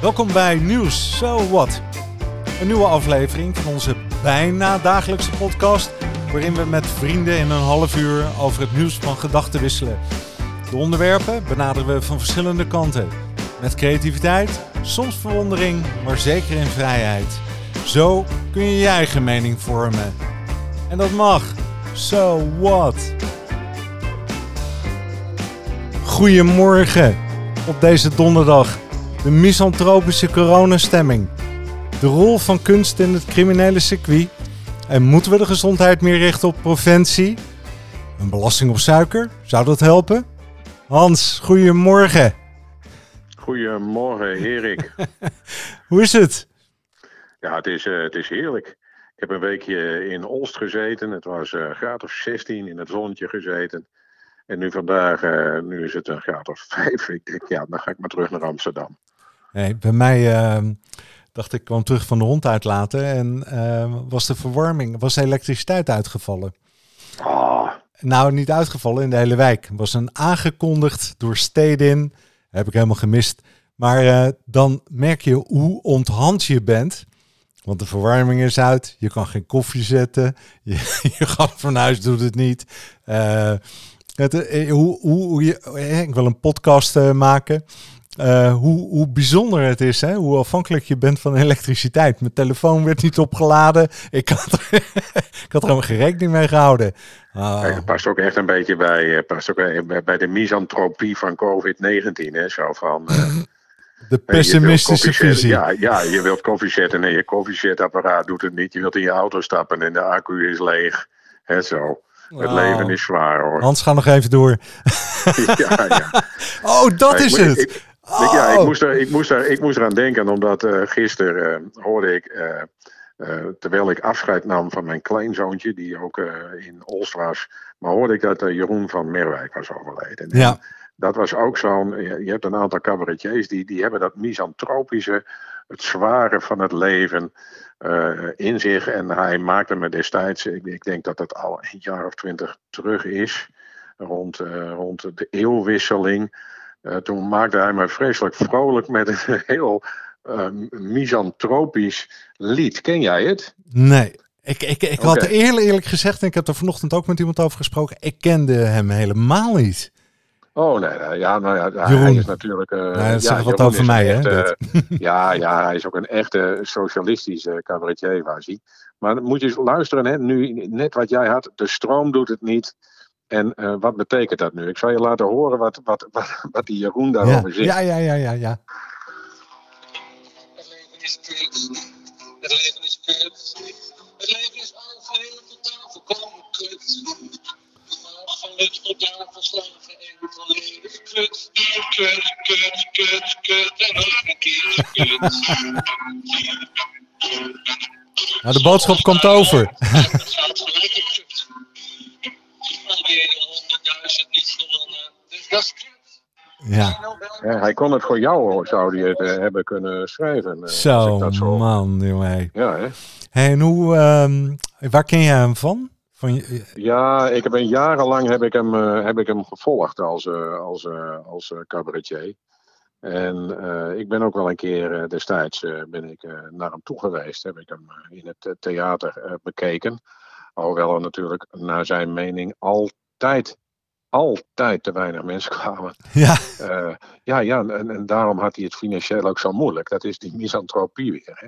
Welkom bij Nieuws So What. Een nieuwe aflevering van onze bijna dagelijkse podcast, waarin we met vrienden in een half uur over het nieuws van gedachten wisselen. De onderwerpen benaderen we van verschillende kanten. Met creativiteit, soms verwondering, maar zeker in vrijheid. Zo kun je je eigen mening vormen. En dat mag. So what? Goedemorgen op deze donderdag. De misantropische coronastemming. De rol van kunst in het criminele circuit. En moeten we de gezondheid meer richten op preventie? Een belasting op suiker, zou dat helpen? Hans, goedemorgen. Goedemorgen, Erik. Hoe is het? Ja, het is, uh, het is heerlijk. Ik heb een weekje in Olst gezeten. Het was uh, graad of 16 in het zonnetje gezeten. En nu vandaag, uh, nu is het een graad of 5. Ik denk, ja, dan ga ik maar terug naar Amsterdam. Nee, bij mij uh, dacht ik, kwam terug van de hond uitlaten en uh, was de verwarming, was de elektriciteit uitgevallen. Oh. Nou, niet uitgevallen in de hele wijk. Was een aangekondigd door Stedin. Heb ik helemaal gemist. Maar uh, dan merk je hoe onthand je bent. Want de verwarming is uit. Je kan geen koffie zetten. Je, je gaat van huis, doet het niet. Uh, het, hoe, hoe, hoe je, ik wil een podcast uh, maken. Uh, hoe, hoe bijzonder het is, hè? hoe afhankelijk je bent van elektriciteit. Mijn telefoon werd niet opgeladen. Ik had, ik had er helemaal geen rekening mee gehouden. Oh. Het past ook echt een beetje bij, past ook bij de misantropie van COVID-19. Hè? Zo van, uh, de pessimistische visie. Ja, ja, je wilt koffie zetten en je koffiezetapparaat doet het niet. Je wilt in je auto stappen en de accu is leeg. Hè, zo. Het leven is zwaar hoor. Hans, ga nog even door. ja, ja. Oh, dat is ik, het. Ik, ik, ja, ik Oh. moest, er, ik, moest er, ik moest eraan denken, omdat uh, gisteren uh, hoorde ik, uh, terwijl ik afscheid nam van mijn kleinzoontje, die ook eh, in Olst was, maar hoorde ik dat Jeroen van Merwijk was overleden. En Ja. Dat was ook zo'n, je je hebt een aantal cabaretiers die, die hebben dat misantropische, het zware van het leven in zich. En hij maakte me destijds, ik, ik denk dat het al een jaar of twintig terug is, rond, rond de eeuwwisseling. Uh, toen maakte hij me vreselijk vrolijk met een heel uh, misantropisch lied. Ken jij het? Nee. Ik, ik, ik had eerlijk, eerlijk gezegd, en ik heb er vanochtend ook met iemand over gesproken, ik kende hem helemaal niet. Oh nee, nee, ja, nou ja, hij Jeroen. is natuurlijk. Uh, Ja, dat zegt wat Jeroen over mij, hè, echte- ja, ja, hij is ook een echte socialistische cabaretier, was hij. Maar dan moet je eens luisteren, hè, nu net wat jij had, de stroom doet het niet. En eh, wat betekent dat nu? Ik zal je laten horen wat, wat, wat, wat die Jeroen Ja, daarover zegt. ja, ja, ja, ja, ja. Het leven is kut. Het leven is kut. Het leven is algeheel totaal volkomen kut. Van het totaal verslagen en volledig kut. Kut, kut, kut, kut. En nog een keer kut. Nou, de boodschap komt over. Niet gewonnen. Dus dat is kut. Ja. Ja, hij kon het voor jou, zou hij het eh, hebben kunnen schrijven. eh, Zo, dat zo... man, jongen. Ja, hè? Hey, en hoe, ehm, waar ken jij hem van? van je- Ja, ik heb een jarenlang heb ik hem, eh, heb ik hem gevolgd als, eh, als, eh, als eh, cabaretier. En eh, ik ben ook wel een keer eh, destijds eh, ben ik, eh, naar hem toe geweest. Heb ik hem eh, in het eh, theater eh, bekeken. Alhoewel er natuurlijk naar zijn mening altijd, altijd te weinig mensen kwamen. ja, Eh, ja, ja en, en daarom had hij het financieel ook zo moeilijk. Dat is die misantropie weer. Hè?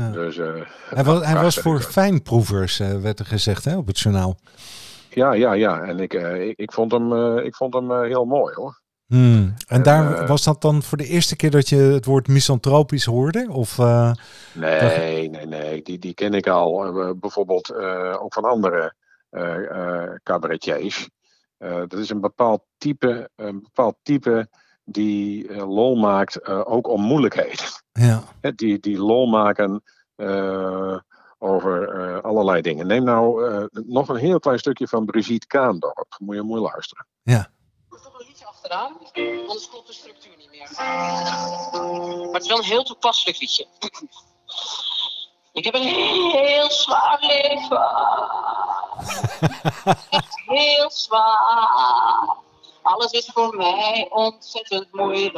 ja. Dus, eh, Hij was, hij was voor fijnproevers, eh, werd er gezegd hè, op het journaal. Ja, ja, ja. En ik, ik, ik vond hem, ik vond hem heel mooi hoor. Hmm. En daar eh, was dat dan voor de eerste keer dat je het woord misantropisch hoorde? Of, eh, Nee, nee, nee. Die, die ken ik al. Eh, bijvoorbeeld eh, ook van andere eh, eh, cabaretiers. Eh, dat is een bepaald type, een bepaald type die eh, lol maakt, eh, ook om moeilijkheden. ja. Die, die lol maken eh, over eh, allerlei dingen. Neem nou eh, nog een heel klein stukje van Brigitte Kaandorp. Moet je mooi luisteren. Er anders klopt de structuur niet meer. Maar het is wel een heel toepasselijk liedje. Ik heb een heel zwaar leven. Echt heel zwaar. Alles is voor mij ontzettend moeilijk.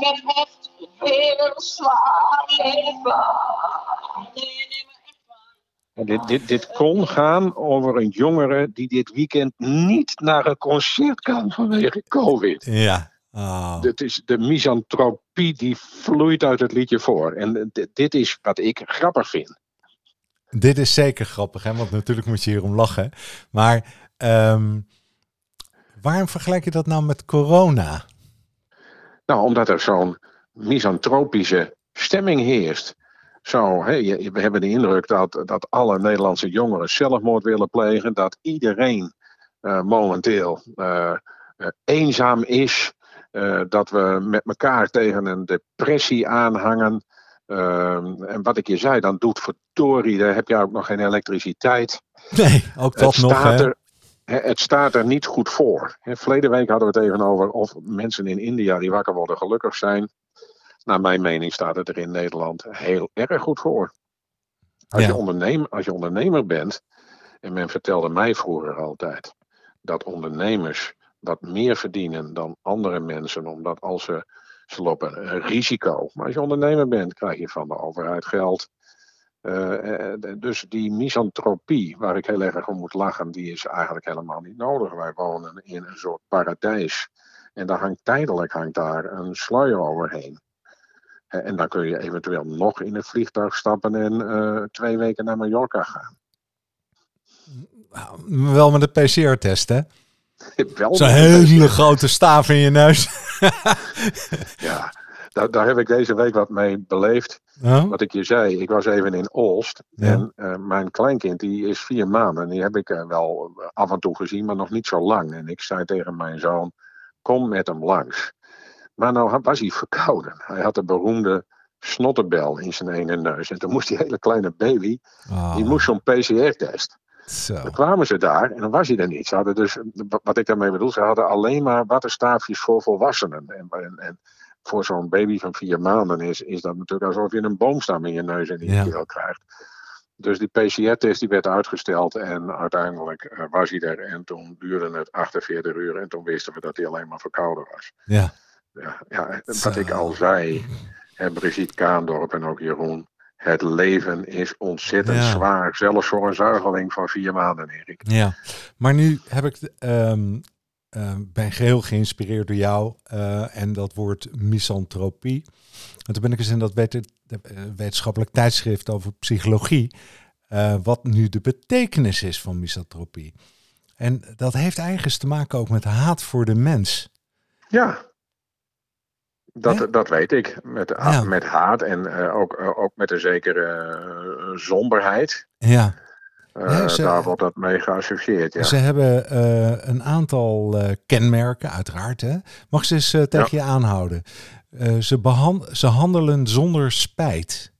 Ik heb echt een heel zwaar leven. En dit, dit, dit kon gaan over een jongere die dit weekend niet naar een concert kan vanwege COVID. Ja. Oh. Het is de misantropie die vloeit uit het liedje voor. En dit, dit is wat ik grappig vind. Dit is zeker grappig, hè? want natuurlijk moet je hierom lachen. Maar ehm, waarom vergelijk je dat nou met corona? Nou, omdat er zo'n misantropische stemming heerst. Zo, we hebben de indruk dat, dat alle Nederlandse jongeren zelfmoord willen plegen. Dat iedereen eh, momenteel eh, eh, eenzaam is. dat we met elkaar tegen een depressie aanhangen. En wat ik je zei, dan doet verdorie, daar heb je ook nog geen elektriciteit. Nee, ook dat het, nog. staat er, het staat er niet goed voor. Verleden week hadden we het even over of mensen in India die wakker worden gelukkig zijn. Naar mijn mening staat het er in Nederland heel erg goed voor. Als, Ja. je, ondernemer, als je ondernemer bent, en men vertelde mij vroeger altijd dat ondernemers wat meer verdienen dan andere mensen, omdat als ze, ze lopen een risico. Maar als je ondernemer bent, krijg je van de overheid geld. Eh, eh, dus die misantropie, waar ik heel erg om moet lachen, die is eigenlijk helemaal niet nodig. Wij wonen in een soort paradijs. En daar hangt tijdelijk hangt daar een sluier overheen. Eh, En dan kun je eventueel nog in een vliegtuig stappen en eh, twee weken naar Mallorca gaan. Nou, Wel met de PCR-test, hè? Wel Zo'n hele grote staaf in je neus. Ja, daar, daar heb ik deze week wat mee beleefd. Oh? Wat ik je zei, ik was even in Olst. Ja. En eh, mijn kleinkind die is vier maanden. En die heb ik wel af en toe gezien, maar nog niet zo lang. En ik zei tegen mijn zoon, kom met hem langs. Maar nou was hij verkouden. Hij had de beroemde snottenbel in zijn ene neus. En toen moest die hele kleine baby, Oh, die moest zo'n PCR-test. zo. Dan kwamen ze daar en dan was hij er niet. Ze hadden dus, wat ik daarmee bedoel, ze hadden alleen maar waterstaafjes voor volwassenen. En, en, en voor zo'n baby van vier maanden is, is dat natuurlijk alsof je een boomstam in je neus en in je Ja. keel krijgt. Dus die PCR-test die werd uitgesteld en uiteindelijk eh, was hij er. En toen duurde het 48 uur en toen wisten we dat hij alleen maar verkouden was. Ja. Ja, ja wat ik al zei, hè, Brigitte Kaandorp en ook Jeroen. Het leven is ontzettend Ja. zwaar, zelfs voor een zuigeling van vier maanden, Erik. Ja, maar nu heb ik, ehm, ehm, ben geheel geïnspireerd door jou eh, en dat woord misantropie. En toen ben ik eens in dat eh, wetenschappelijk tijdschrift over psychologie, eh, wat nu de betekenis is van misantropie. En dat heeft eigenlijk te maken ook met haat voor de mens. Ja, dat, dat weet ik. Met, Ja. met haat en eh, ook, eh, ook met een zekere eh, somberheid. Ja, Ja, ze- daar wordt dat mee geassocieerd. Ja. ze hebben een aantal kenmerken, uiteraard. Hè? Mag ze eens tegen je aanhouden? Ze, ze handelen zonder spijt.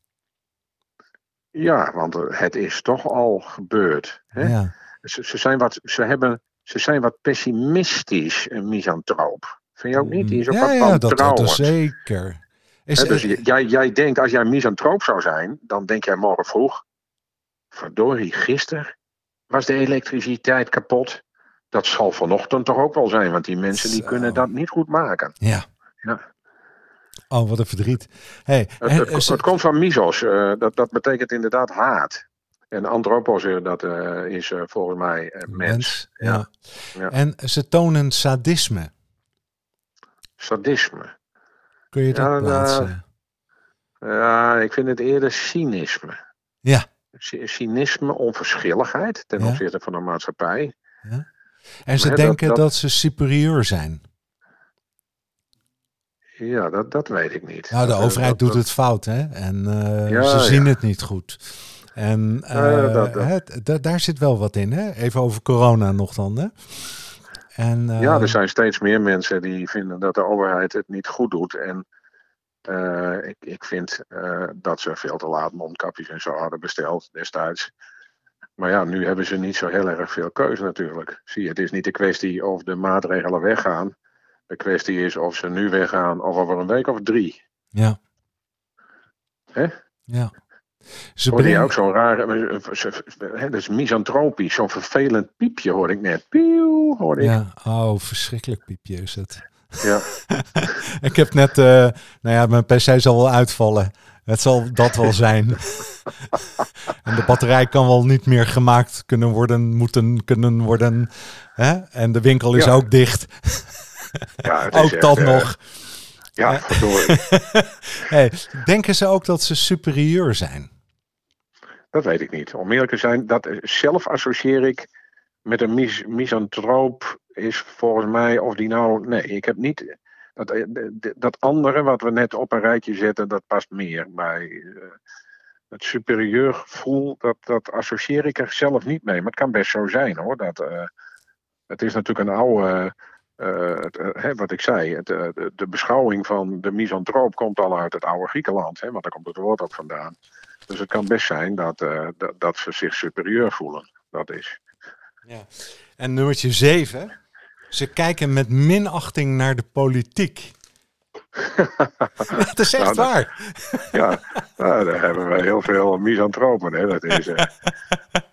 ja, want het is toch al gebeurd. Hè? Ja. Ze, ze, zijn wat, ze, hebben, ze zijn wat pessimistisch, een misantroop. Vind je ook niet? Die is ook ja, ja, dat, is zeker. Is, dus jij, jij denkt, als jij misantroop zou zijn, dan denk jij morgen vroeg. Verdorie, gisteren was de elektriciteit kapot. Dat zal vanochtend toch ook wel zijn, want die mensen die Zo. kunnen dat niet goed maken. ja. Ja. Oh, wat een verdriet. Hey, Het, komt van misos, eh, dat, dat betekent inderdaad haat. En antropos, eh, dat eh, is volgens mij eh, mens. ja. Ja. En ze tonen sadisme. Sadisme. Kun je dat Ja, nou, plaatsen? Ja, ik vind het eerder cynisme. Ja. Cy- Cynisme, onverschilligheid ten Ja. opzichte van de maatschappij. En ze denken dat, dat- ze superieur zijn. Ja, dat, dat weet ik niet. Nou, de eh, overheid doet het fout, hè? En eh, Ja, ze ja. zien het niet goed. En Ja, eh, dat- hè, daar zit wel wat in, hè? Even over corona nog dan, hè? En, eh, Ja, er zijn steeds meer mensen die vinden dat de overheid het niet goed doet. En eh, ik, ik vind eh, dat ze veel te laat mondkapjes en zo hadden besteld destijds. Maar ja, nu hebben ze niet zo heel erg veel keuze natuurlijk. Zie je, het is niet de kwestie of de maatregelen weggaan. De kwestie is of ze nu weggaan of over een week of drie. Ja. Hè? Ja. Ze Hoorde brengen- ook zo'n rare, eh, dat is misantropisch, zo'n vervelend piepje hoorde ik net. Pieuw, hoorde ik. Ja, oh, verschrikkelijk piepje is het. Ja. Ik heb net, eh, nou ja, mijn PC zal wel uitvallen. Het zal dat wel zijn. en de batterij kan wel niet meer gemaakt kunnen worden, moeten kunnen worden. Hè? En de winkel is Ja. ook dicht. Ja, Ook echt, dat eh, nog. Ja, verdorie. Hey, denken ze ook dat ze superieur zijn? Dat weet ik niet. Om eerlijk te zijn, dat zelf associeer ik met een mis misantroop. Is volgens mij, of die nou. Nee, ik heb niet. Dat, eh, dat andere wat we net op een rijtje zetten, dat past meer bij. eh, het superieur gevoel, dat, dat associeer ik er zelf niet mee. Maar het kan best zo zijn hoor. Dat, eh, het is natuurlijk een oude. Eh, het, eh, hè, wat ik zei, het, eh, de, de beschouwing van de misantroop komt al uit het oude Griekenland, hè, want daar komt het woord ook vandaan. Dus het kan best zijn dat, dat, dat ze zich superieur voelen. Dat is. En nummertje 7. Ze kijken met minachting naar de politiek. dat is echt Nou, dat- waar. Ja, nou, daar hebben we heel veel misantropen. Hè. Dat is,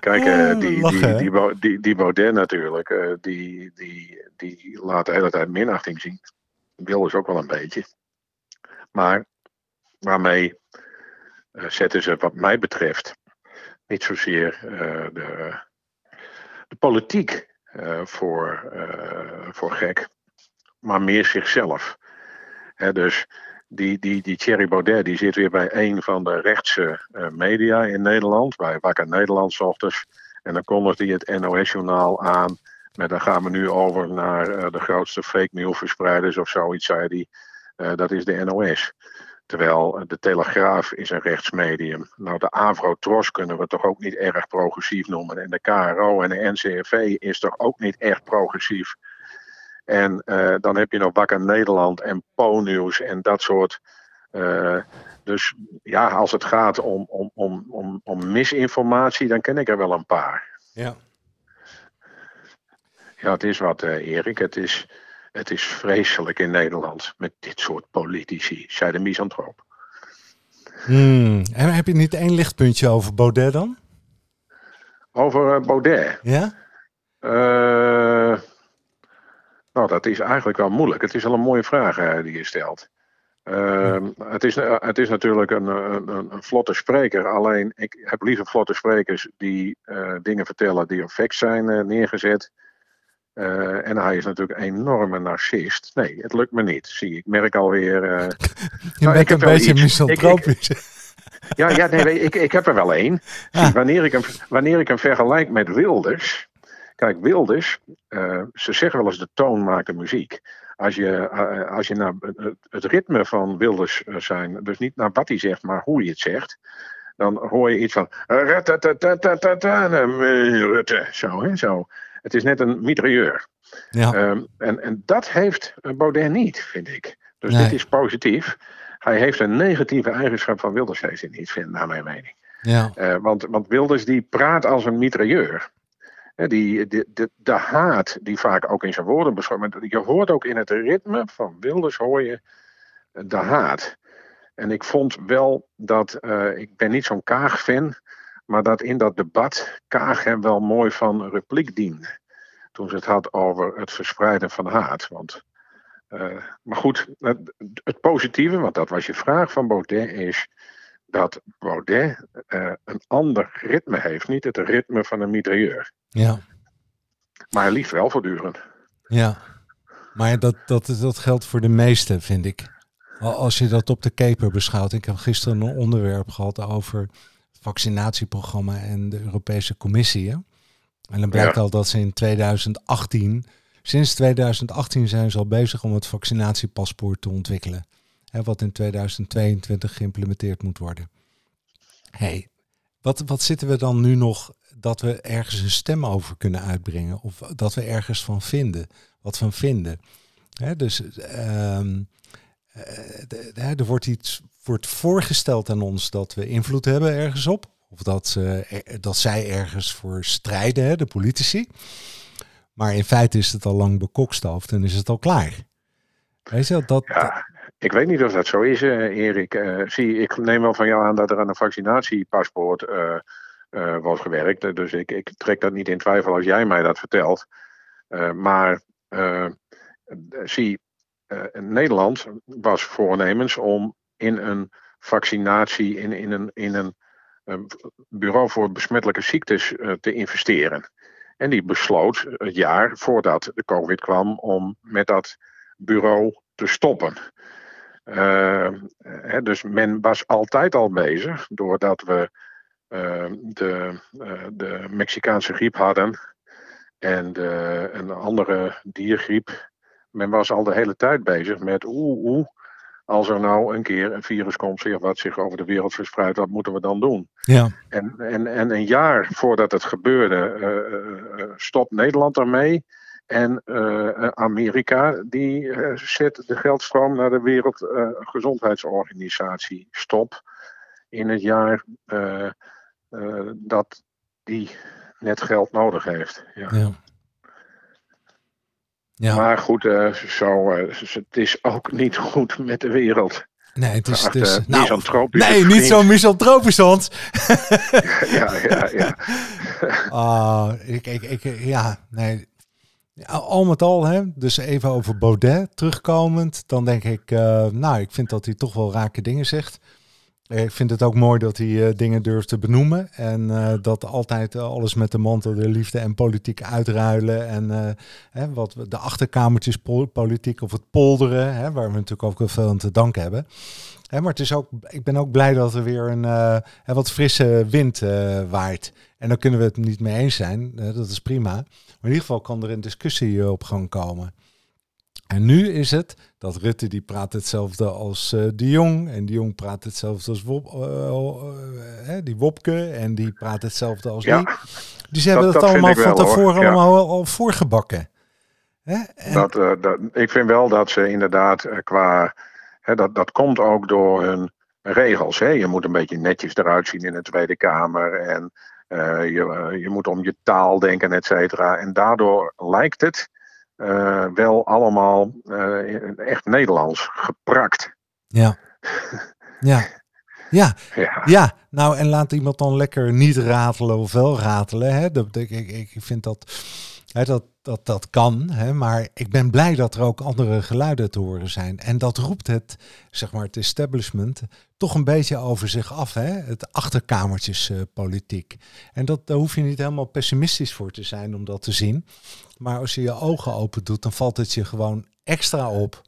Kijk, eh, Ah, die, lachen, die, die, die, die Baudet natuurlijk, eh, die, die, die laat de hele tijd minachting zien. Wil is ook wel een beetje. Maar waarmee eh, zetten ze wat mij betreft niet zozeer de, de politiek voor, voor gek, maar meer zichzelf. Hè, dus die, die, die Thierry Baudet die zit weer bij een van de rechtse eh, media in Nederland, bij Wakker Nederland ochtends. En dan kondigt hij het NOS-journaal aan. Met dan gaan we nu over naar eh, de grootste fake news verspreiders of zoiets, zei hij. Eh, dat is de NOS. Terwijl de Telegraaf is een rechtsmedium. Nou, de Avro-Tros kunnen we toch ook niet erg progressief noemen. En de KRO en de NCRV is toch ook niet echt progressief. En eh, dan heb je nog Wakker Nederland en Po-nieuws en dat soort. eh, dus ja, als het gaat om, om, om, om, om misinformatie, dan ken ik er wel een paar. Ja. Ja, het is wat, eh, Erik. Het is, het is vreselijk in Nederland met dit soort politici, zei de misantroop. Hmm. En heb je niet één lichtpuntje over Baudet dan? Over Baudet. Ja? Eh, nou, dat is eigenlijk wel moeilijk. Het is wel een mooie vraag eh, die je stelt. Eh, het, is, eh, het is natuurlijk een, een, een, een vlotte spreker. Alleen ik heb liever vlotte sprekers die eh, dingen vertellen die op facts zijn eh, neergezet. Eh, en hij is natuurlijk een enorme narcist. Nee, het lukt me niet. Zie, ik merk alweer. eh, Je Nou, bent een beetje misantropisch. Ja, ja nee, ik, ik heb er wel één. Ah. Wanneer, ik hem, wanneer ik hem vergelijk met Wilders. Kijk, Wilders, eh, ze zeggen wel eens de toon maakt de muziek. Als je, eh, als je naar het, ritme van Wilders eh, zijn, dus niet naar wat hij zegt, maar hoe hij het zegt. Dan hoor je iets van. eh, eh. Zo, hè, zo. Het is net een mitrailleur. Ja. Ehm, en, en dat heeft eh, Baudet niet, vind ik. Dus Nee. dit is positief. Hij heeft een negatieve eigenschap van Wilders, heeft hij niet, vind, naar mijn mening. ja. Eh, want, want Wilders die praat als een mitrailleur. Die, de, de, de haat die vaak ook in zijn woorden beschouwt. maar Je hoort ook in het ritme van Wilders hoor je de haat. En ik vond wel dat, eh, ik ben niet zo'n Kaag-fan, maar dat in dat debat Kaag hem wel mooi van repliek diende. Toen ze het had over het verspreiden van haat. Want, eh, maar goed, het, het positieve, want dat was je vraag van Baudet, is dat Baudet eh, een ander ritme heeft. Niet het ritme van een mitrailleur. ja. Maar liefst wel voortdurend. Ja, maar dat, dat, dat geldt voor de meesten, vind ik. Al- Als je dat op de keper beschouwt. Ik heb gisteren een onderwerp gehad over het vaccinatieprogramma en de Europese Commissie. hè. En dan blijkt Ja. al dat ze in 2018, sinds 2018 zijn ze al bezig om het vaccinatiepaspoort te ontwikkelen. Hè, wat in 2022 geïmplementeerd moet worden. hey, wat, wat zitten we dan nu nog dat we ergens een stem over kunnen uitbrengen? Of dat we ergens van vinden, wat van vinden? Hè, dus ehm, eh, er wordt iets wordt voorgesteld aan ons dat we invloed hebben ergens op. Of dat, er- dat zij ergens voor strijden, hè, de politici. Maar in feite is het al lang bekokstoofd en is het al klaar. Weet je, dat, ik weet niet of dat zo is, uh, Erik. Uh, zie, ik neem wel van jou aan dat er aan een vaccinatiepaspoort uh, wordt gewerkt. Dus ik, ik, trek dat niet in twijfel als jij mij dat vertelt. maar zie, Nederland was voornemens om in een vaccinatie, in, in een, in een bureau voor besmettelijke ziektes te investeren. En die besloot het jaar voordat de COVID kwam om met dat bureau te stoppen. Uh, dus men was altijd al bezig, doordat we uh, de, uh, de Mexicaanse griep hadden en de, een andere diergriep. Men was al de hele tijd bezig met oeh, oeh, als er nou een keer een virus komt zich wat zich over de wereld verspreidt, wat moeten we dan doen? Ja. En, en, en een jaar voordat het gebeurde, stopt Nederland ermee. En uh, Amerika die uh, zet de geldstroom naar de Wereldgezondheidsorganisatie stop in het jaar dat die net geld nodig heeft. Ja. ja. ja. Maar goed, zo, het is ook niet goed met de wereld. Nee, het is, is nou, nee, niet zo misantropisch, Hans. ja, ja, ja. uh, ik, ik, ik, ja, nee, al met al, hè, dus even over Baudet terugkomend, dan denk ik, uh, nou, ik vind dat hij toch wel rake dingen zegt. Ik vind het ook mooi dat hij uh, dingen durft te benoemen en uh, dat altijd alles met de mantel de liefde en politiek uitruilen en hè, wat de achterkamertjes politiek of het polderen, hè, waar we natuurlijk ook veel aan te danken hebben. Hè, maar het is ook, ik ben ook blij dat er weer een wat frisse wind waait. En dan kunnen we het niet mee eens zijn, dat is prima. Maar in ieder geval kan er een discussie op gang komen. En nu is het dat Rutte die praat hetzelfde als uh, de Jong. En de Jong praat hetzelfde als Wop, uh, uh, die Wopke. En die praat hetzelfde als ja, die. Dus ze hebben dat, dat allemaal van tevoren ja. allemaal al voorgebakken. Hè? En... Dat, dat, ik vind wel dat ze inderdaad qua... Hè, dat, dat komt ook door hun regels. Hè? Je moet een beetje netjes eruit zien in de Tweede Kamer. En uh, je, uh, je, moet om je taal denken, et cetera. En daardoor lijkt het uh, wel allemaal echt Nederlands geprakt. Ja. ja. Ja. ja. ja, nou en laat iemand dan lekker niet ratelen of wel ratelen. Hè? Dat, ik, ik, ik vind dat, dat, dat dat kan, hè? maar ik ben blij dat er ook andere geluiden te horen zijn. En dat roept het, zeg maar, het establishment toch een beetje over zich af, hè? het achterkamertjespolitiek. Uh, en dat, daar hoef je niet helemaal pessimistisch voor te zijn om dat te zien. Maar als je je ogen open doet, dan valt het je gewoon extra op.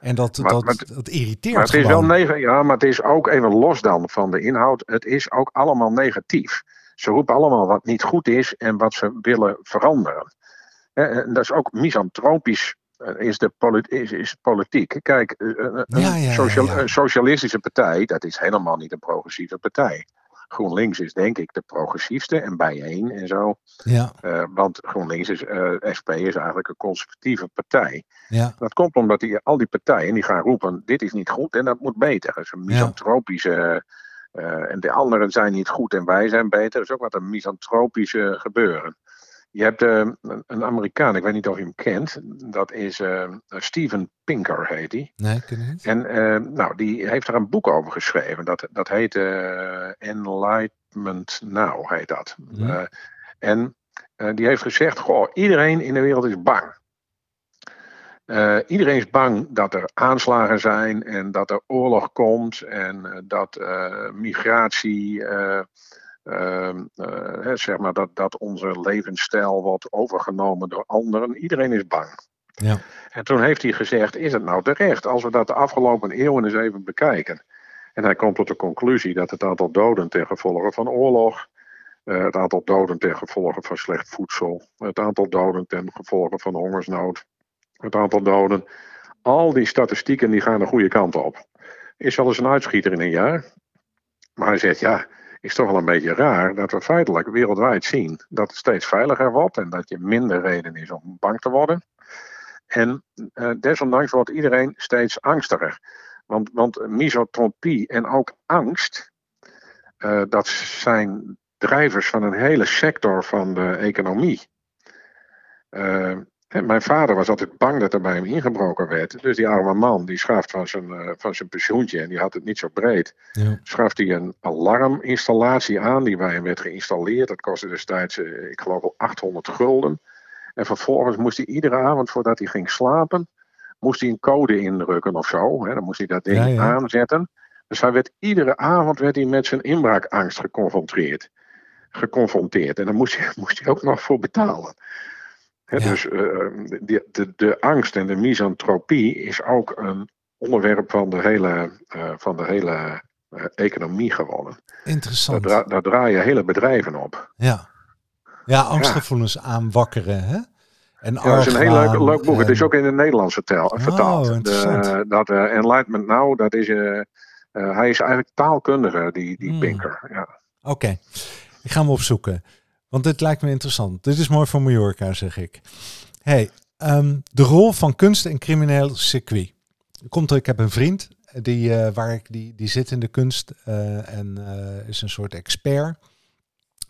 En dat, maar, dat, maar, dat irriteert maar het is wel negen, Ja, maar het is ook even los dan van de inhoud. Het is ook allemaal negatief. Ze roepen allemaal wat niet goed is en wat ze willen veranderen. En dat is ook misantropisch eh, is, de is, is politiek. Kijk, eh, een ja, ja, social, ja, socialistische partij, dat is helemaal niet een progressieve partij. GroenLinks is denk ik de progressiefste en bijeen en zo. Ja. Uh, want GroenLinks is, uh, SP is eigenlijk een conservatieve partij. Ja. Dat komt omdat die, al die partijen die gaan roepen, dit is niet goed en dat moet beter. Dat is een misantropische... Uh, en de anderen zijn niet goed en wij zijn beter. Dat is ook wat een misantropische gebeuren. Je hebt uh, een Amerikaan, ik weet niet of je hem kent. Dat is uh, Steven Pinker, heet hij. Nee, ik ken niet. En uh, nou, die heeft er een boek over geschreven. Dat, dat heet Enlightenment Now, heet dat. Ja. en die heeft gezegd, goh, iedereen in de wereld is bang. iedereen is bang dat er aanslagen zijn en dat er oorlog komt en dat migratie uh, uh, zeg maar dat, dat onze levensstijl wordt overgenomen door anderen. Iedereen is bang. Ja. En toen heeft hij gezegd: Is het nou terecht als we dat de afgelopen eeuwen eens even bekijken? En hij komt tot de conclusie dat het aantal doden ten gevolge van oorlog, uh, het aantal doden ten gevolge van slecht voedsel, het aantal doden ten gevolge van hongersnood, het aantal doden, al die statistieken die gaan de goede kant op. Is wel eens een uitschieter in een jaar. Maar hij zegt ja is toch wel een beetje raar dat we feitelijk wereldwijd zien dat het steeds veiliger wordt en dat je minder reden is om bang te worden. En uh, desondanks wordt iedereen steeds angstiger. Want, want misotropie en ook angst, uh, dat zijn drijvers van een hele sector van de economie. Uh, Hè, mijn vader was altijd bang dat er bij hem ingebroken werd. Dus die arme man, die schaft van zijn, eh, van zijn pensioentje en die had het niet zo breed. Ja. Schaft hij een alarminstallatie aan die bij hem werd geïnstalleerd. Dat kostte destijds, eh, ik geloof al 800 gulden. En vervolgens moest hij iedere avond voordat hij ging slapen, moest hij een code indrukken of zo. Hè. Dan moest hij dat ding Ja, ja. aanzetten. Dus hij werd, iedere avond werd hij met zijn inbraakangst geconfronteerd. Geconfronteerd. En daar moest hij, moest hij ook nog voor betalen. Ja. Dus eh, de, de, de angst en de misantropie is ook een onderwerp van de hele, eh, van de hele eh, economie geworden. Daar, Interessant. dra- daar draaien hele bedrijven op. Ja. Ja, angstgevoelens aanwakkeren, hè? En Ja, dat is een heel leuk, boek. Het is ook in het Nederlands vertel, vertaald. Oh, interessant. De, dat Enlightenment Now, dat is, hij is eigenlijk taalkundige, die, die Hmm. Pinker. Ja. Oké, ik ga hem opzoeken. Want dit lijkt me interessant. Dit is mooi voor Mallorca, zeg ik. hey, ehm, de rol van kunst en crimineel circuit. Komt er, ik heb een vriend die, eh, waar ik, die, die zit in de kunst eh, en eh, is een soort expert.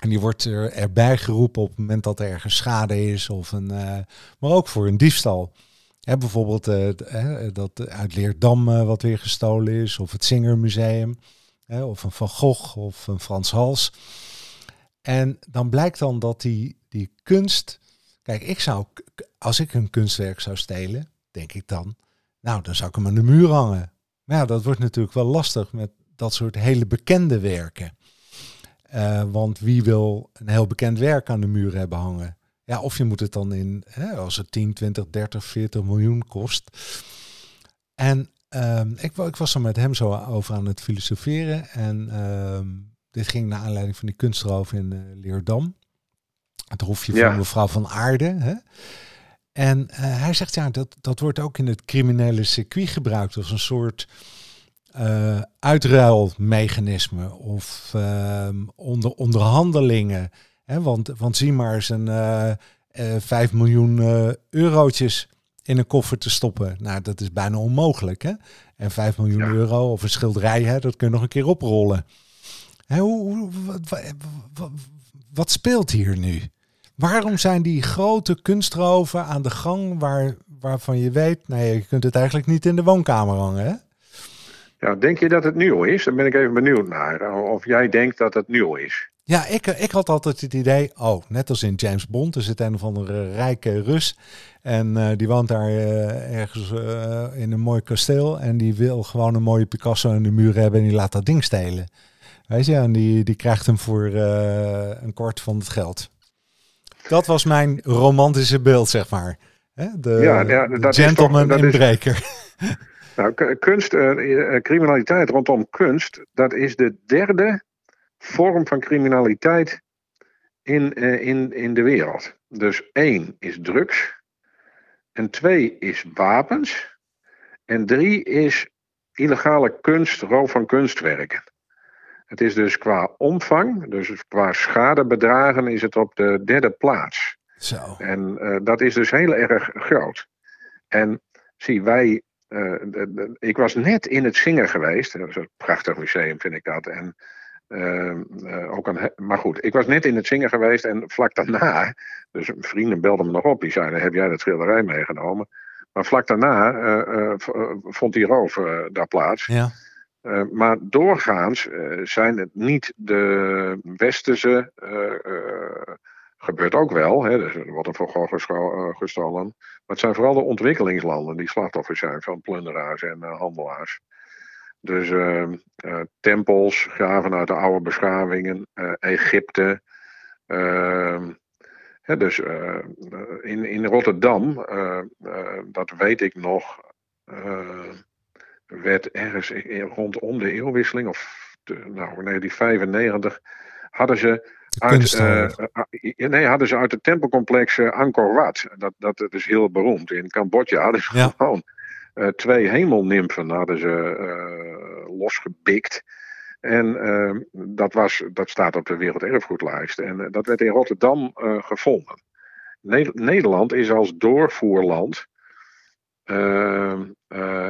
En die wordt er, erbij geroepen op het moment dat er ergens schade is, of een, eh, maar ook voor een diefstal. Hè, bijvoorbeeld eh, dat uit Leerdam eh, wat weer gestolen is, of het Zingermuseum, hè, of een Van Gogh of een Frans Hals. En dan blijkt dan dat die, die kunst. Kijk, ik zou, als ik een kunstwerk zou stelen, denk ik dan, nou, dan zou ik hem aan de muur hangen. Maar ja, dat wordt natuurlijk wel lastig met dat soort hele bekende werken. Eh, want wie wil een heel bekend werk aan de muur hebben hangen? Ja, of je moet het dan in, hè, als het 10, 20, 30, 40 miljoen kost. En ehm, ik, ik was er met hem zo over aan het filosoferen. En ehm, dit ging naar aanleiding van die kunstroof in eh, Leerdam. Het hofje Ja. van mevrouw van Aarde. Hè? En eh, hij zegt, ja, dat, dat wordt ook in het criminele circuit gebruikt als een soort eh uitruilmechanisme of ehm, onder, onderhandelingen. Hè? Want, want zie maar eens een eh eh, 5 miljoen eurotjes in een koffer te stoppen. Nou, dat is bijna onmogelijk. Hè? En 5 miljoen Ja. euro of een schilderij, hè, dat kun je nog een keer oprollen. Hè, hoe, hoe- wat, wat, speelt hier nu? Waarom zijn die grote kunstroven aan de gang waar, waarvan je weet, nee, je kunt het eigenlijk niet in de woonkamer hangen, hè? Ja, denk je dat het nieuw is? Daar ben ik even benieuwd naar. Of jij denkt dat het nieuw is. Ja, ik, ik had altijd het idee, oh, net als in James Bond, er zit een of andere rijke Rus. En eh, die woont daar eh, ergens eh, in een mooi kasteel. En die wil gewoon een mooie Picasso aan de muur hebben en die laat dat ding stelen. Weet je, en die, die krijgt hem voor eh, een kwart van het geld. Dat was mijn romantische beeld, zeg maar. Hè? De, Ja, ja, de dat is gentleman toch- dat is- inbreker. Nou, kunst, eh, eh, criminaliteit rondom kunst, dat is de derde vorm van criminaliteit in, in, in de wereld. Dus één is drugs, en twee is wapens, en drie is illegale kunst, roof van kunstwerken. Het is dus qua omvang, dus qua schadebedragen, is het op de derde plaats. Zo. En eh, dat is dus heel erg groot. En zie, wij. eh, de- de- ik was net in het Zingen geweest. Dat is een prachtig museum, vind ik dat. En, ehm, eh, ook een, maar goed, ik was net in het Zingen geweest en vlak daarna. Dus vrienden belden me nog op. Die zeiden: Heb jij dat schilderij meegenomen? Maar vlak daarna vond die roof daar plaats. Ja, Eh, maar doorgaans eh, zijn het niet de westerse. eh, gebeurt ook wel, hè, dus er wordt er voor gestolen. Maar het zijn vooral de ontwikkelingslanden die slachtoffers zijn van plunderaars en handelaars. Dus eh, eh, tempels, graven uit de oude beschavingen, Egypte. ehm, hè, dus in, in Rotterdam, dat weet ik nog. Werd ergens rondom de eeuwwisseling, of de, nou, 1995, hadden ze uit, eh, nee, hadden ze uit het tempelcomplex eh, Angkor Wat. Dat, dat, dat is heel beroemd. In Cambodja hadden ze Ja. gewoon twee hemelnimfen hadden ze losgepikt. En eh, dat, was, dat staat op de Werelderfgoedlijst. En dat werd in Rotterdam gevonden. Ne- Nederland is als doorvoerland. Eh,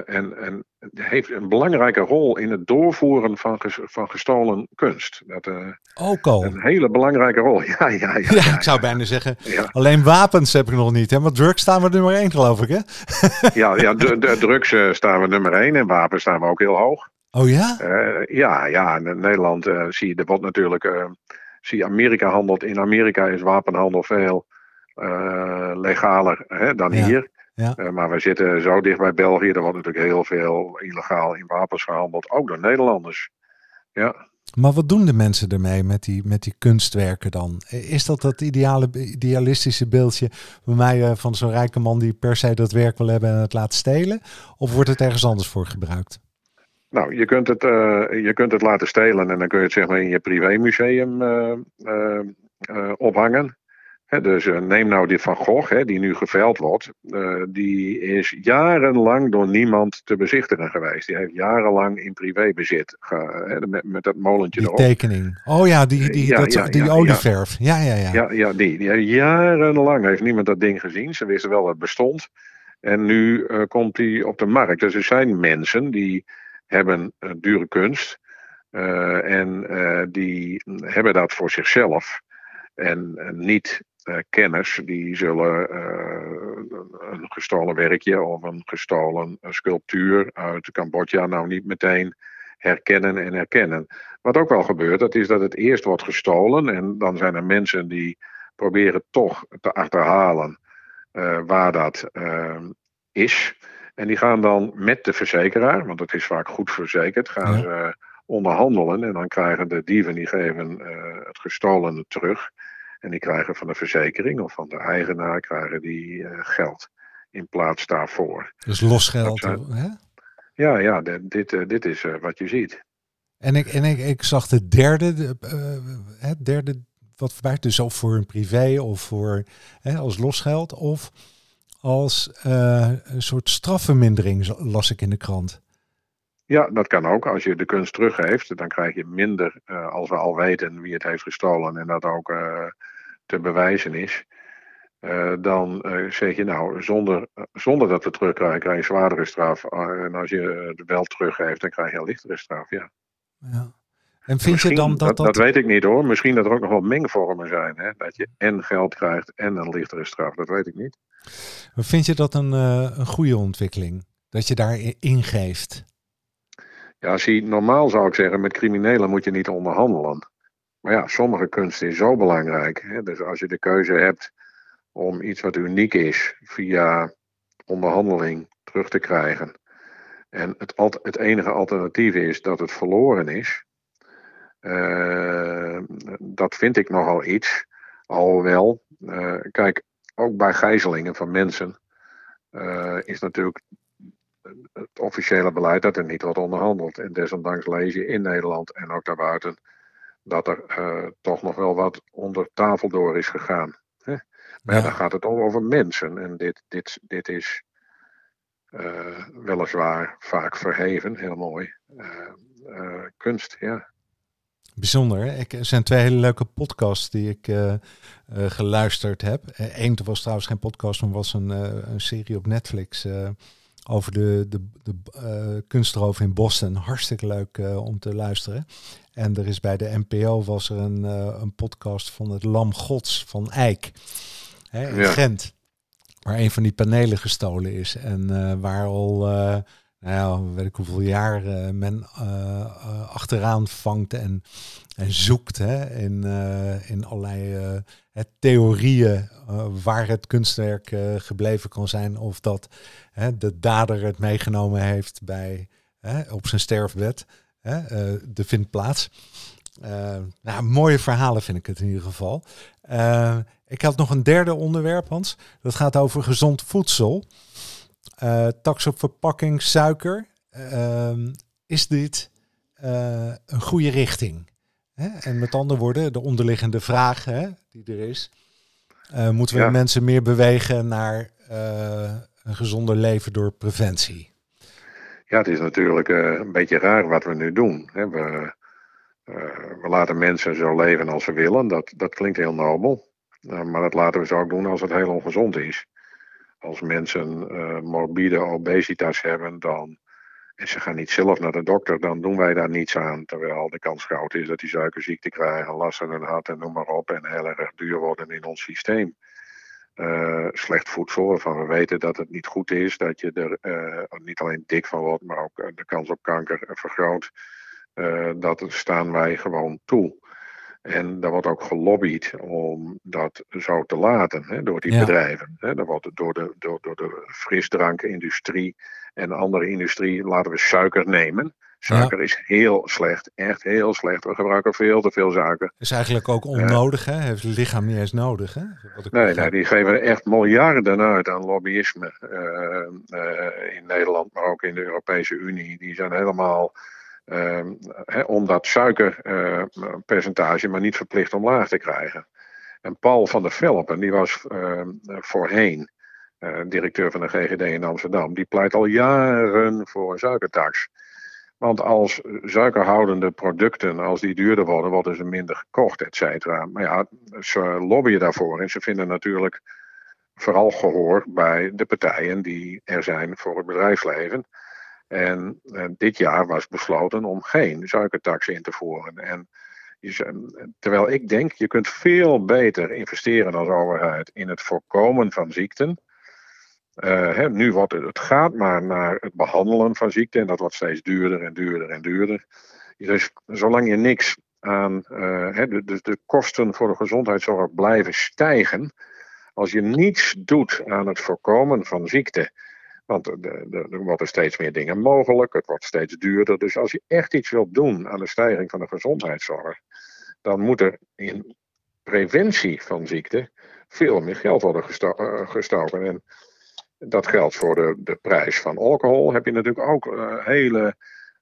en, en heeft een belangrijke rol in het doorvoeren van, ges- van gestolen kunst. Dat, eh, Ook al. een hele belangrijke rol. Ja, ja, ja. Ja, ik zou bijna zeggen, alleen wapens heb ik nog niet. Hè? Maar drugs staan we nummer één, geloof ik, hè? ja, ja de, de drugs eh, staan we nummer één en wapens staan we ook heel hoog. Oh ja? Ja, ja, in Nederland zie je, er wordt natuurlijk, zie je Amerika handelt. In Amerika is wapenhandel veel legaler hè, dan Ja, hier. Ja. Eh, maar we zitten zo dicht bij België, er wordt natuurlijk heel veel illegaal in wapens gehandeld, ook door Nederlanders. Ja, Maar wat doen de mensen ermee met die, met die kunstwerken dan? Is dat dat ideale, idealistische beeldje bij mij eh, van zo'n rijke man die per se dat werk wil hebben en het laat stelen? Of wordt het ergens anders voor gebruikt? nou, je kunt, het, eh, je kunt het laten stelen en dan kun je het zeg maar in je privémuseum ophangen. Dus eh, neem nou dit van Gogh, die nu geveild wordt. eh, die is jarenlang door niemand te bezichtigen geweest. Die heeft jarenlang in privébezit hè, met, met dat molentje Die erop. tekening. Oh ja, die, die, Ja, dat, ja, die ja, olieverf. Ja, ja, ja. Ja, ja die, die jarenlang heeft niemand dat ding gezien. Ze wisten wel dat het bestond. En nu eh, komt die op de markt. Dus er zijn mensen die hebben dure kunst. en die hebben dat voor zichzelf. En niet kenners die zullen eh, een gestolen werkje of een gestolen eh, sculptuur uit Cambodja nou niet meteen herkennen en herkennen. Wat ook wel gebeurt, dat is dat het eerst wordt gestolen en dan zijn er mensen die proberen toch te achterhalen eh, waar dat eh, is. En die gaan dan met de verzekeraar, want het is vaak goed verzekerd, gaan Ja. ze onderhandelen en dan krijgen de dieven die geven eh, het gestolene terug. En die krijgen van de verzekering of van de eigenaar krijgen die eh, geld in plaats daarvoor. Dus losgeld. Dat zijn- Hè? Ja, ja, dit, eh, dit is eh, wat je ziet. En, ik, en ik, ik zag de derde, de, het derde wat voorbij, dus of voor een privé of voor hè, als losgeld of als een soort strafvermindering, las ik in de krant. Ja, dat kan ook. Als je de kunst teruggeeft, dan krijg je minder als we al weten wie het heeft gestolen en dat ook te bewijzen is. Eh, dan eh, zeg je nou, zonder, zonder dat we terugkrijgen, krijg je zwaardere straf. Eh, en als je het wel teruggeeft, dan krijg je een lichtere straf. Ja. Ja. En vind je dan dat dat... dat weet ik niet hoor. Misschien dat er ook nog wel mengvormen zijn. Hè? Dat je en geld krijgt en een lichtere straf. Dat weet ik niet. Vind je dat een, een goede ontwikkeling? Dat je daar ingeeft? Ja, zie, normaal zou ik zeggen, met criminelen moet je niet onderhandelen. Maar ja, sommige kunst is zo belangrijk. Hè? Dus als je de keuze hebt om iets wat uniek is via onderhandeling terug te krijgen. En het, het enige alternatief is dat het verloren is. eh, dat vind ik nogal iets. Alhoewel, eh, kijk, ook bij gijzelingen van mensen eh, is natuurlijk het officiële beleid dat er niet wordt onderhandeld. En desondanks lees je in Nederland en ook daarbuiten dat er eh, toch nog wel wat onder tafel door is gegaan. Hè? Maar ja, dan gaat het ook over mensen. En dit, dit, dit is eh, weliswaar vaak verheven, heel mooi. Eh, kunst, ja. Bijzonder. hè? Ik, er zijn twee hele leuke podcasts die ik geluisterd heb. Eén was trouwens geen podcast, maar was een, een serie op Netflix over de, de, de eh, kunstroof in Boston. Hartstikke leuk eh, om te luisteren. En er is bij de NPO was er een, eh, een podcast van het Lam Gods van Eijk. Hè, in Ja. Gent. Waar een van die panelen gestolen is. En waar al, nou ja, weet ik hoeveel jaar men achteraan vangt en, en zoekt hè, in, in allerlei theorieën eh, waar het kunstwerk eh, gebleven kan zijn. Of dat de dader het meegenomen heeft bij, op zijn sterfbed. Eh, de vindt plaats. Nou, mooie verhalen vind ik het in ieder geval. Ik had nog een derde onderwerp, Hans. Dat gaat over gezond voedsel. Tax op verpakking, suiker. Ehm, is dit een goede richting? Hè? En met andere woorden, de onderliggende vraag hè, die er is. eh, moeten we Ja. mensen meer bewegen naar eh, een gezonder leven door preventie? Ja, het is natuurlijk eh, een beetje raar wat we nu doen. Hè. We, we laten mensen zo leven als ze willen. Dat, dat klinkt heel nobel. Maar dat laten we ze ook doen als het heel ongezond is. Als mensen morbide obesitas hebben, dan ze gaan niet zelf naar de dokter, dan doen wij daar niets aan. Terwijl de kans groot is dat die suikerziekte krijgen, last van hun hart en noem maar op. En heel erg duur worden in ons systeem. Uh, slecht voedsel, waarvan we weten dat het niet goed is. Dat je er uh, niet alleen dik van wordt, maar ook de kans op kanker vergroot. Uh, dat staan wij gewoon toe. En daar wordt ook gelobbyd om dat zo te laten hè, door die ja. bedrijven. Hè. Dat wordt door de, door, door de frisdrankindustrie en andere industrie laten we suiker nemen. Suiker ja. is heel slecht, echt heel slecht. We gebruiken veel te veel suiker. Is eigenlijk ook onnodig, hè? Heeft het lichaam niet eens nodig, hè? nee, nee, die geven echt miljarden uit aan lobbyisme uh, uh, in Nederland, maar ook in de Europese Unie. Die zijn helemaal hè, om dat suikerpercentage maar niet verplicht omlaag te krijgen. En Paul van der Velpen, die was voorheen directeur van de GGD in Amsterdam, die pleit al jaren voor een suikertax. Want als suikerhoudende producten, als die duurder worden, worden ze minder gekocht, et cetera. Maar ja, ze lobbyen daarvoor en ze vinden natuurlijk vooral gehoor bij de partijen die er zijn voor het bedrijfsleven. En, en dit jaar was besloten om geen suikertax in te voeren. En terwijl ik denk, je kunt veel beter investeren als overheid in het voorkomen van ziekten. Uh, hè, nu wordt het, het gaat maar naar het behandelen van ziekte en dat wordt steeds duurder en duurder en duurder. Dus zolang je niks aan, uh, hè, de, de, de, kosten voor de gezondheidszorg blijven stijgen, als je niets doet aan het voorkomen van ziekte, want er worden steeds meer dingen mogelijk, het wordt steeds duurder. Dus als je echt iets wilt doen aan de stijging van de gezondheidszorg, dan moet er in preventie van ziekte veel meer geld worden uh, gestoken. En dat geldt voor de, de prijs van alcohol. Heb je natuurlijk ook uh, hele.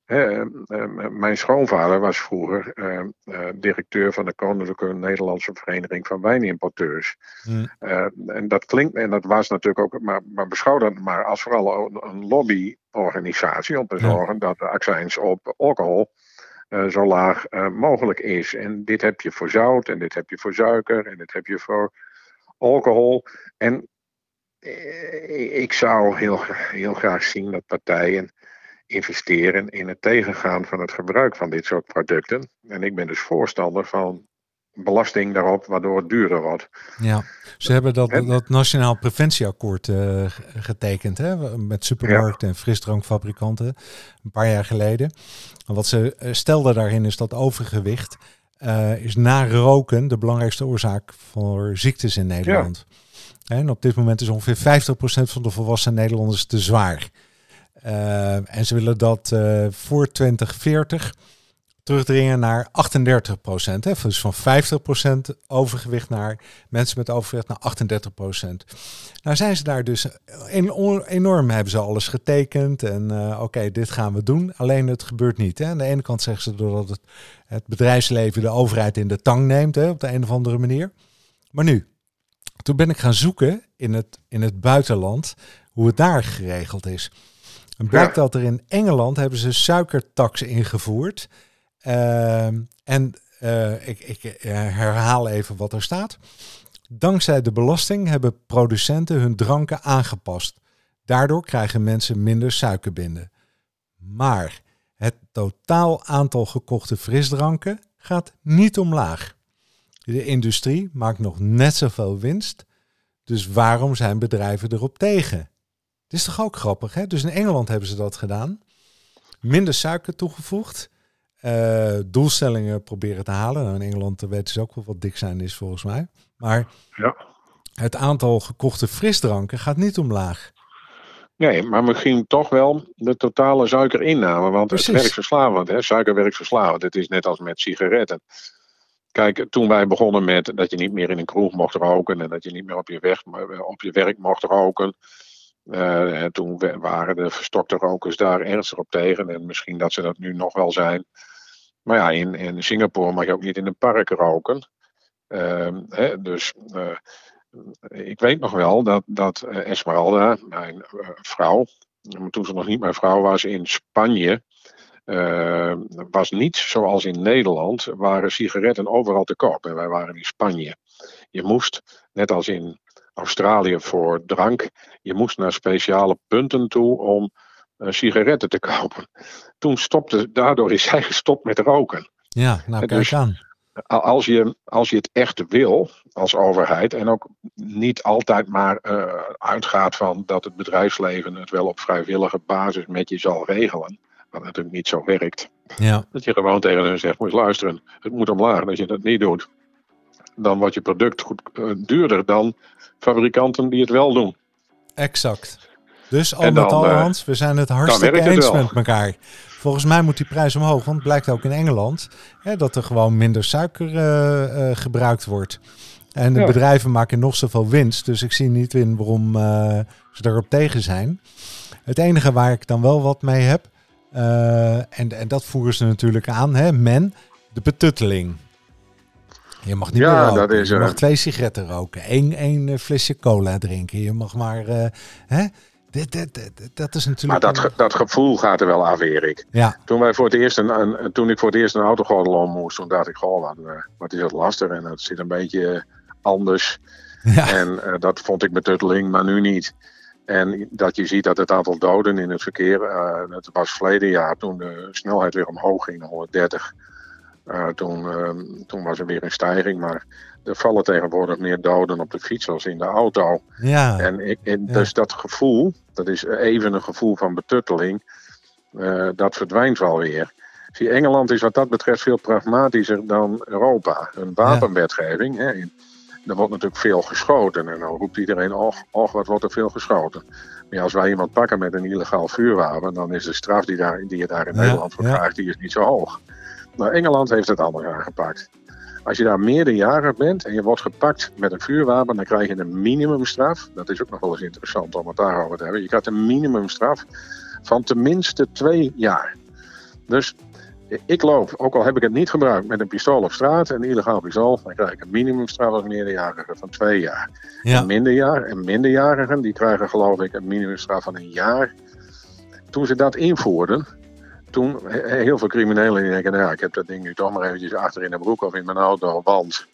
Hè, uh, mijn schoonvader was vroeger directeur van de Koninklijke Nederlandse Vereniging van Wijnimporteurs. Hmm. en dat klinkt, en dat was natuurlijk ook, maar, maar beschouw dat maar als vooral een lobbyorganisatie om te zorgen dat de accijns op alcohol zo laag mogelijk is. En dit heb je voor zout, en dit heb je voor suiker, en dit heb je voor alcohol. En ik zou heel, heel graag zien dat partijen investeren in het tegengaan van het gebruik van dit soort producten. En ik ben dus voorstander van belasting daarop, waardoor het duurder wordt. Ja, ze hebben dat, dat Nationaal Preventieakkoord uh, getekend hè, met supermarkten ja. en frisdrankfabrikanten een paar jaar geleden. En wat ze stelden daarin is dat overgewicht uh, is na roken de belangrijkste oorzaak voor ziektes in Nederland. Ja. En op dit moment is ongeveer 50% van de volwassen Nederlanders te zwaar. Uh, en ze willen dat uh, voor 2040 terugdringen naar 38 Hè? Dus van 50% overgewicht naar mensen met overgewicht naar 38% Nou zijn ze daar dus enorm, hebben ze alles getekend en uh, oké, dit gaan we doen. Alleen het gebeurt niet. Hè? Aan de ene kant zeggen ze doordat het, het bedrijfsleven de overheid in de tang neemt hè, op de een of andere manier. Maar nu, toen ben ik gaan zoeken in het, in het buitenland hoe het daar geregeld is. En blijkt ja. dat er in Engeland hebben ze suikertax ingevoerd. Uh, en uh, ik, ik uh, herhaal even wat er staat. Dankzij de belasting hebben producenten hun dranken aangepast. Daardoor krijgen mensen minder suiker binnen. Maar het totaal aantal gekochte frisdranken gaat niet omlaag. De industrie maakt nog net zoveel winst. Dus waarom zijn bedrijven erop tegen? Het is toch ook grappig, hè? Dus in Engeland hebben ze dat gedaan. Minder suiker toegevoegd. Uh, doelstellingen proberen te halen. Nou, in Engeland weten ze ook wel wat dik zijn is volgens mij. Maar ja. het aantal gekochte frisdranken gaat niet omlaag. Nee, maar misschien toch wel de totale suikerinname. Want Precies. het werkt verslavend. Hè? Suiker werkt verslavend. Het is net als met sigaretten. Kijk, toen wij begonnen met dat je niet meer in een kroeg mocht roken en dat je niet meer op je, weg, op je werk mocht roken. Uh, toen waren de verstokte rokers daar ernstig op tegen. En misschien dat ze dat nu nog wel zijn. Maar ja, in, in Singapore mag je ook niet in een park roken. Uh, hè, dus uh, ik weet nog wel dat, dat Esmeralda, mijn vrouw, toen ze nog niet mijn vrouw was, in Spanje uh, was niet zoals in Nederland, waren sigaretten overal te koop. En wij waren in Spanje. Je moest, net als in Australië voor drank, je moest naar speciale punten toe om eh, sigaretten te kopen. Toen stopte, daardoor is hij gestopt met roken. Ja, nou kijk dus- aan. Als je, als je het echt wil als overheid en ook niet altijd maar eh, uitgaat van dat het bedrijfsleven het wel op vrijwillige basis met je zal regelen, wat natuurlijk niet zo werkt. Ja, Dat je gewoon tegen hen zegt, moet je luisteren, het moet omlaag. En als je dat niet doet, dan wordt je product goed, eh, duurder dan fabrikanten die het wel doen. exact. Dus al En met dan, al, eh, Hans, we zijn het hartstikke het eens met elkaar. Volgens mij moet die prijs omhoog, want het blijkt ook in Engeland hè, dat er gewoon minder suiker eh, gebruikt wordt. En de Ja. bedrijven maken nog zoveel winst, dus ik zie niet in waarom ze erop tegen zijn. Het enige waar ik dan wel wat mee heb, en, en dat voeren ze natuurlijk aan, hè, men, de betutteling. Je mag niet Ja, meer roken. dat is je mag twee sigaretten roken, één, één eh, flesje cola drinken. Je mag maar, eh, hè, dit, dit, dit- dat is Maar natuurlijk... dat, ge- dat gevoel gaat er wel af, Erik. Ja, Toen, wij voor het eerst een, een- toen ik voor het eerst een autogordel om moest, toen dacht ik, goh, wat, eh, wat is dat lastig. En het zit een beetje eh, anders. ja, En eh, dat vond ik betutteling, maar nu niet. En dat je ziet dat het aantal doden in het verkeer, eh het was verleden jaar toen de snelheid weer omhoog ging, naar 130. Eh, toen, eh, toen was er weer een stijging, maar er vallen tegenwoordig meer doden op de fiets als in de auto. ja, En, ik, en Ja. dus dat gevoel, dat is even een gevoel van betutteling, eh, dat verdwijnt wel weer. Zie, Engeland is wat dat betreft veel pragmatischer dan Europa. Een wapenwetgeving, hè, in- er wordt natuurlijk veel geschoten. En dan roept iedereen, och, och wat wordt er veel geschoten. Maar als wij iemand pakken met een illegaal vuurwapen, dan is de straf die, daar, die je daar in Ja, Nederland voor ja. krijgt, die is niet zo hoog. Maar Engeland heeft het anders aangepakt. Als je daar meerderjarig bent en je wordt gepakt met een vuurwapen, dan krijg je een minimumstraf. Dat is ook nog wel eens interessant om het daarover te hebben. Je krijgt een minimumstraf van tenminste twee jaar. Dus ik loop, ook al heb ik het niet gebruikt, met een pistool op straat, een illegaal pistool, dan krijg ik een minimumstraf als meerderjarige van twee jaar. ja, En, minderjar, en minderjarigen die krijgen geloof ik een minimumstraf van een jaar. Toen ze dat invoerden, toen he- heel veel criminelen die denken, nou ja, ik heb dat ding nu toch maar eventjes achter in de broek of in mijn auto, want...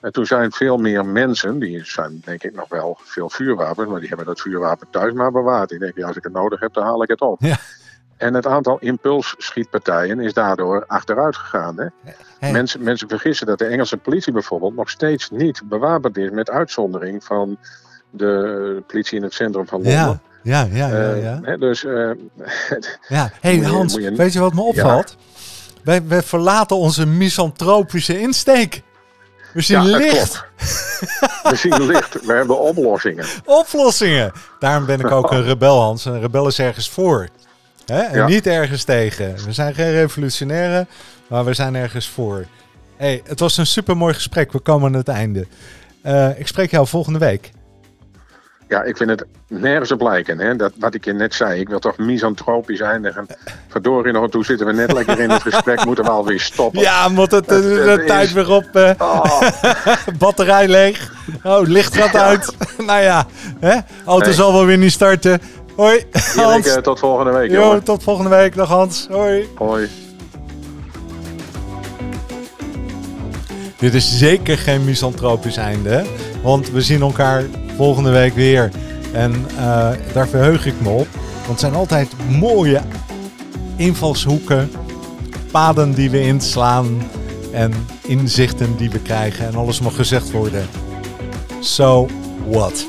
En toen zijn veel meer mensen, die zijn denk ik nog wel veel vuurwapens, maar die hebben dat vuurwapen thuis maar bewaard. Die denken, als ik het nodig heb, dan haal ik het op. Ja. En het aantal impulsschietpartijen is daardoor achteruit gegaan. Hè? Hey. Mensen, mensen vergissen dat de Engelse politie bijvoorbeeld nog steeds niet bewapend is, met uitzondering van de politie in het centrum van Londen. ja, ja, ja, ja, Eh, ja. dus eh, Ja, hey je- Hans, je- weet je wat me opvalt? Wij, wij verlaten onze misantropische insteek. We zien ja, licht. We zien licht, we hebben oplossingen. oplossingen. Daarom ben ik ook een rebel, Hans. Een rebel is ergens voor. Hè? En Ja. niet ergens tegen. We zijn geen revolutionairen, maar we zijn ergens voor. Hey, het was een supermooi gesprek. We komen aan het einde. Eh, ik spreek jou volgende week. Ja, ik vind het nergens op lijken. Hè? Dat, wat ik je net zei, ik wil toch misantropisch eindigen. Verdorie nog, toen zitten we net lekker in het gesprek, moeten we alweer stoppen. Ja, want het, de, de Het is- tijd weer op. eh, Oh, batterij leeg. Oh, licht gaat uit. nou ja, hè? auto Nee. zal wel weer niet starten. Hoi, Hans. eh, tot volgende week, Jo, jongen. tot volgende week. Dag Hans. Hoi. Hoi. Dit is zeker geen misantropisch einde, want we zien elkaar volgende week weer. En eh, daar verheug ik me op, want het zijn altijd mooie invalshoeken, paden die we inslaan en inzichten die we krijgen en alles mag gezegd worden. So what?